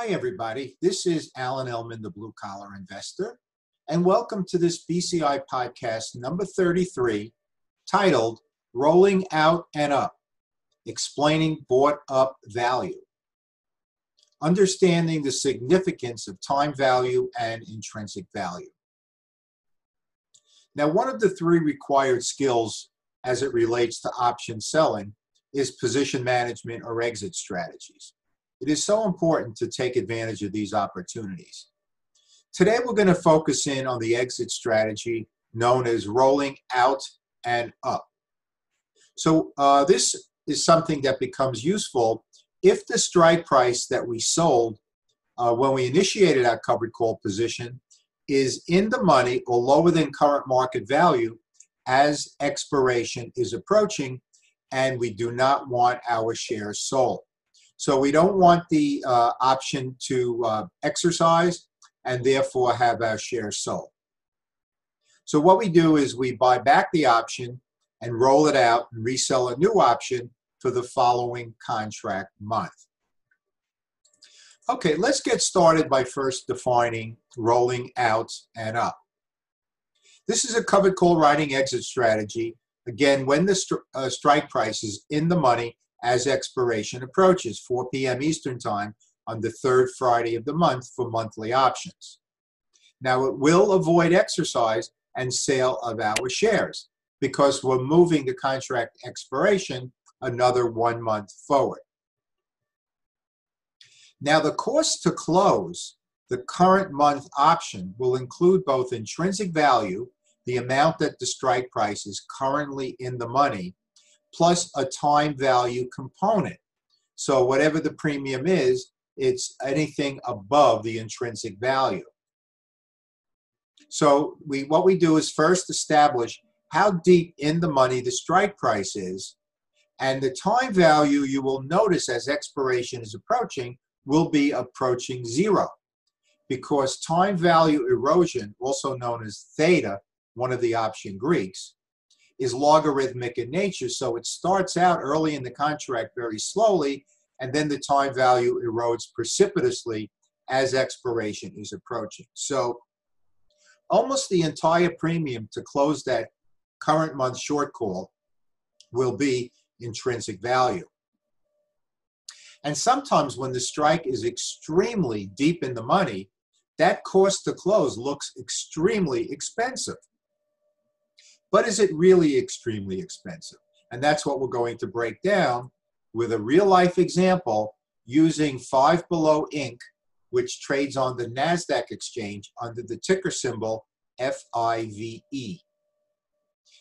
Hi, everybody. This is Alan Ellman, the blue collar investor, and welcome to this BCI podcast number 33 titled Rolling Out and Up Explaining Bought Up Value. Understanding the significance of time value and intrinsic value. Now, one of the three required skills as it relates to option selling is position management or exit strategies. It is so important to take advantage of these opportunities. Today, we're going to focus in on the exit strategy known as rolling out and up. So, uh, this is something that becomes useful if the strike price that we sold uh, when we initiated our covered call position is in the money or lower than current market value as expiration is approaching, and we do not want our shares sold. So we don't want the uh, option to uh, exercise and therefore have our shares sold. So what we do is we buy back the option and roll it out and resell a new option for the following contract month. Okay, let's get started by first defining rolling out and up. This is a covered call writing exit strategy. Again, when the stri uh, strike price is in the money as expiration approaches, 4 p.m. Eastern Time on the third Friday of the month for monthly options. Now, it will avoid exercise and sale of our shares because we're moving the contract expiration another one month forward. Now, the cost to close the current month option will include both intrinsic value, the amount that the strike price is currently in the money, plus a time value component. So whatever the premium is, it's anything above the intrinsic value. So we what we do is first establish how deep in the money the strike price is, and the time value you will notice as expiration is approaching will be approaching zero because time value erosion, also known as theta, one of the option Greeks, is logarithmic in nature. So it starts out early in the contract very slowly, and then the time value erodes precipitously as expiration is approaching. So almost the entire premium to close that current month short call will be intrinsic value. And sometimes when the strike is extremely deep in the money, that cost to close looks extremely expensive. But is it really extremely expensive? And that's what we're going to break down with a real life example using Five Below Inc., which trades on the NASDAQ exchange under the ticker symbol FIVE.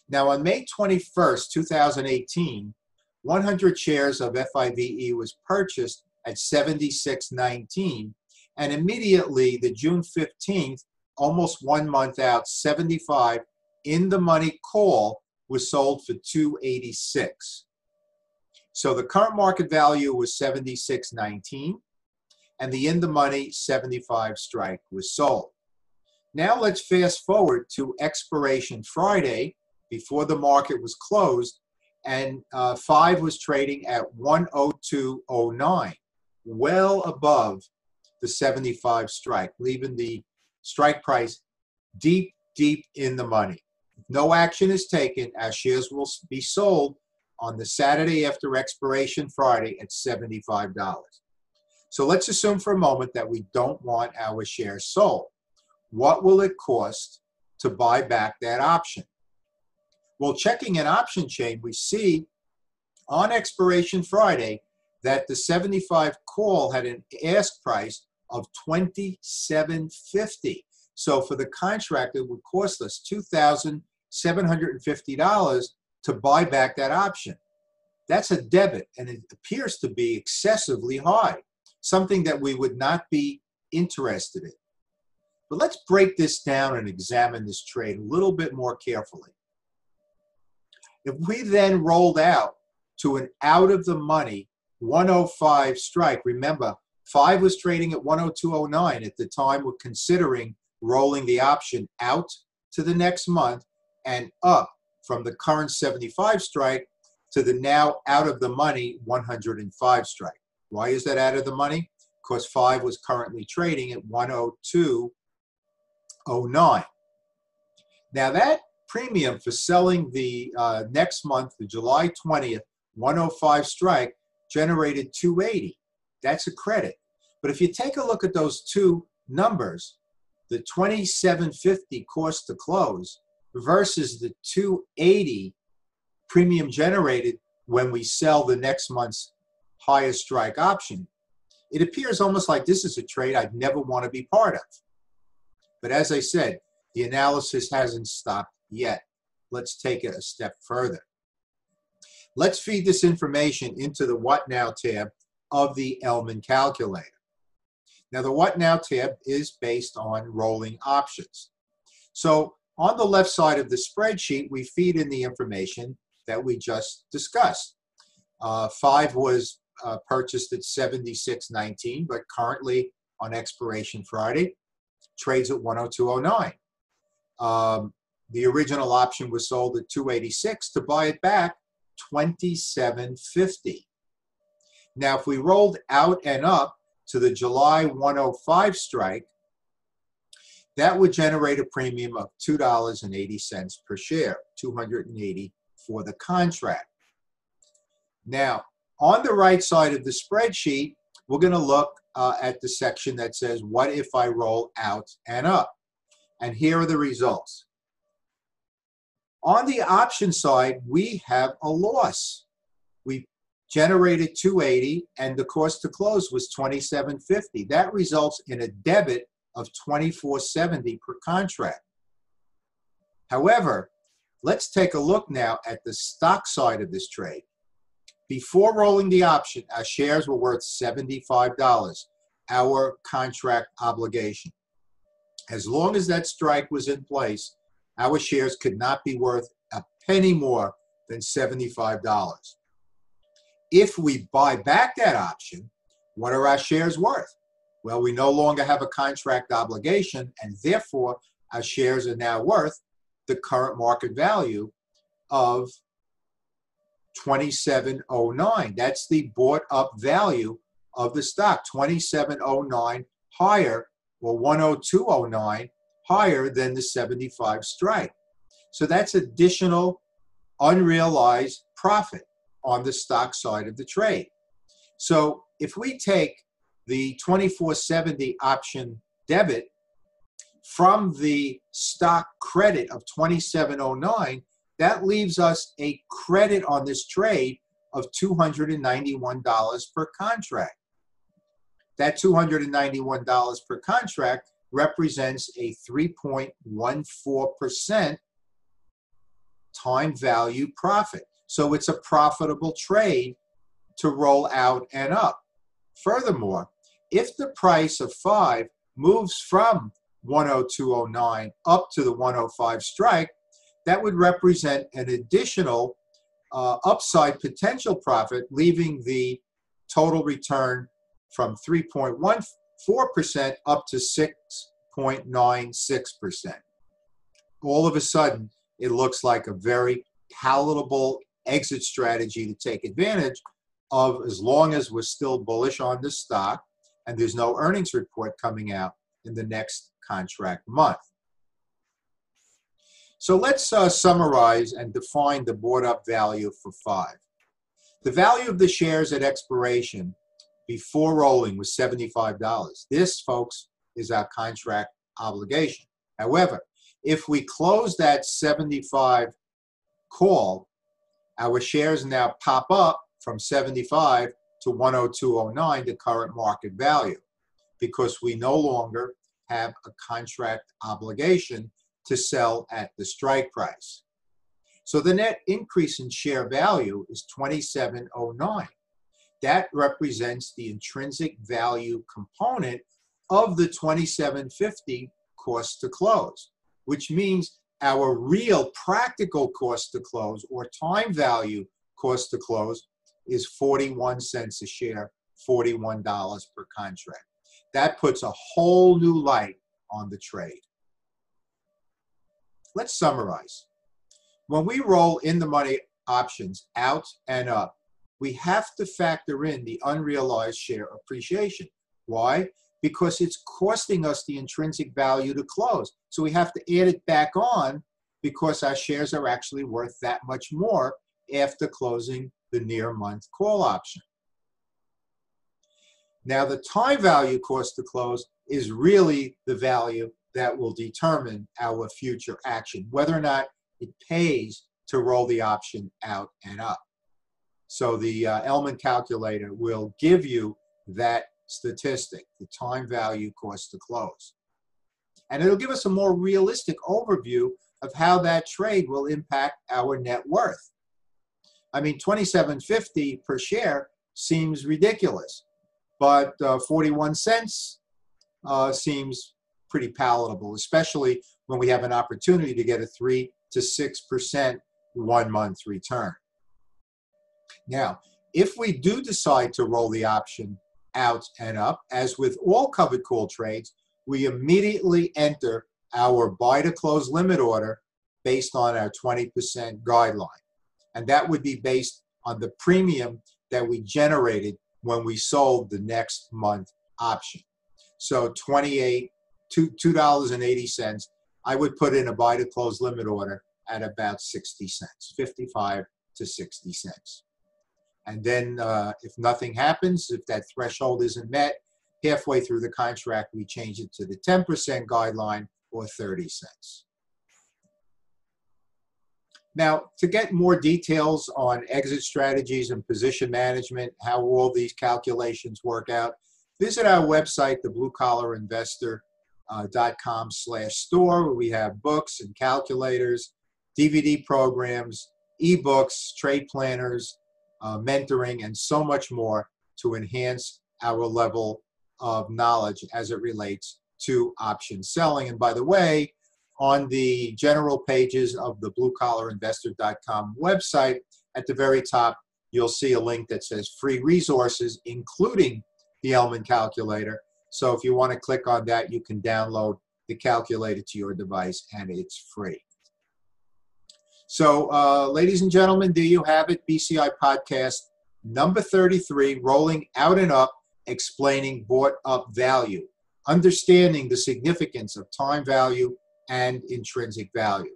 Now, on May 21st, 2018, 100 shares of FIVE was purchased at 76.19, and immediately the June 15th, almost one month out, 75 in the money call was sold for 286. So the current market value was 76.19 and the in the money 75 strike was sold. Now let's fast forward to expiration Friday before the market was closed and uh, 5 was trading at 102.09, well above the 75 strike, leaving the strike price deep, deep in the money no action is taken, our shares will be sold on the Saturday after expiration Friday at $75. So let's assume for a moment that we don't want our shares sold. What will it cost to buy back that option? Well, checking an option chain, we see on expiration Friday that the 75 call had an ask price of 27.50. So for the contract, it would cost us 2,000 $750 to buy back that option. That's a debit, and it appears to be excessively high, something that we would not be interested in. But let's break this down and examine this trade a little bit more carefully. If we then rolled out to an out of the money 105 strike, remember, 5 was trading at 102.09 at the time we're considering rolling the option out to the next month and up from the current 75 strike to the now out of the money 105 strike. Why is that out of the money? because 5 was currently trading at 102.09. Now that premium for selling the uh, next month, the July 20th, 105 strike, generated 280. That's a credit. But if you take a look at those two numbers, the 2750 cost to close versus the 280 premium generated when we sell the next month's highest strike option, it appears almost like this is a trade I'd never want to be part of. But as I said, the analysis hasn't stopped yet. Let's take it a step further. Let's feed this information into the What Now tab of the Ellman calculator. Now the What Now tab is based on rolling options. So on the left side of the spreadsheet, we feed in the information that we just discussed. Uh, five was uh, purchased at 76.19, but currently on expiration Friday, trades at 102.09. Um, the original option was sold at 286 to buy it back 27.50. Now, if we rolled out and up to the July 105 strike, that would generate a premium of $2.80 per share, 280 for the contract. Now, on the right side of the spreadsheet, we're going to look uh, at the section that says, what if I roll out and up? And here are the results. On the option side, we have a loss. We generated 280 and the cost to close was 2750. That results in a debit of 2470 per contract. However, let's take a look now at the stock side of this trade. Before rolling the option, our shares were worth $75, our contract obligation. As long as that strike was in place, our shares could not be worth a penny more than $75. If we buy back that option, what are our shares worth? Well, we no longer have a contract obligation, and therefore our shares are now worth the current market value of 2709. That's the bought up value of the stock, 2709 higher or 10209 higher than the 75 strike. So that's additional unrealized profit on the stock side of the trade. So if we take the 2470 option debit from the stock credit of 2709, that leaves us a credit on this trade of $291 per contract. That $291 per contract represents a 3.14% time value profit. So it's a profitable trade to roll out and up. Furthermore, if the price of 5 moves from 102.09 up to the 105 strike, that would represent an additional uh, upside potential profit, leaving the total return from 3.14 4% up to 6.96%. All of a sudden, it looks like a very palatable exit strategy to take advantage of as long as we're still bullish on the stock and there's no earnings report coming out in the next contract month. So let's uh, summarize and define the bought up value for five. The value of the shares at expiration before rolling was $75. This, folks, is our contract obligation. However, if we close that 75 call, our shares now pop up from 75 to 102.09, the current market value, because we no longer have a contract obligation to sell at the strike price. So the net increase in share value is 2709 that represents the intrinsic value component of the 2750 cost to close, which means our real practical cost to close or time value cost to close is 41 cents a share, $41 per contract. That puts a whole new light on the trade. Let's summarize. When we roll in the money options out and up, we have to factor in the unrealized share appreciation. Why? Because it's costing us the intrinsic value to close. So we have to add it back on because our shares are actually worth that much more after closing the near month call option. Now, the time value cost to close is really the value that will determine our future action, whether or not it pays to roll the option out and up. So the uh, Ellman calculator will give you that statistic, the time value cost to close. And it'll give us a more realistic overview of how that trade will impact our net worth. I mean, 27.50 per share seems ridiculous, but uh, 41 cents uh, seems pretty palatable, especially when we have an opportunity to get a 3 to 6% one month return. Now, if we do decide to roll the option out and up, as with all covered call trades, we immediately enter our buy to close limit order based on our 20% guideline. And that would be based on the premium that we generated when we sold the next month option. So 28 two two dollars and eighty cents. I would put in a buy to close limit order at about 60 cents, 55 to 60 cents. And then uh, if nothing happens, if that threshold isn't met, halfway through the contract, we change it to the 10% guideline or 30 cents. Now, to get more details on exit strategies and position management, how all these calculations work out, visit our website, thebluecollarinvestor.com slash store, where we have books and calculators, DVD programs, ebooks, trade planners, uh, mentoring, and so much more to enhance our level of knowledge as it relates to option selling. And by the way, on the general pages of the bluecollarinvestor.com website, at the very top, you'll see a link that says free resources, including the Ellman calculator. So if you want to click on that, you can download the calculator to your device and it's free. So, uh, ladies and gentlemen, do you have it? BCI podcast number 33, rolling out and up, explaining bought up value, understanding the significance of time value and intrinsic value.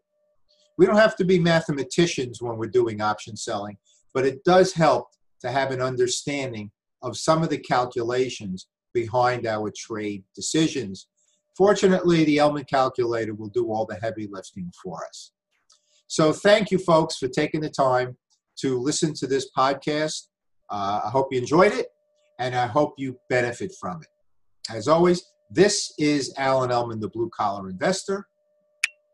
We don't have to be mathematicians when we're doing option selling, but it does help to have an understanding of some of the calculations behind our trade decisions. Fortunately, the Ellman calculator will do all the heavy lifting for us. So thank you, folks, for taking the time to listen to this podcast. Uh, I hope you enjoyed it, and I hope you benefit from it. As always, this is Alan Ellman, the Blue Collar Investor.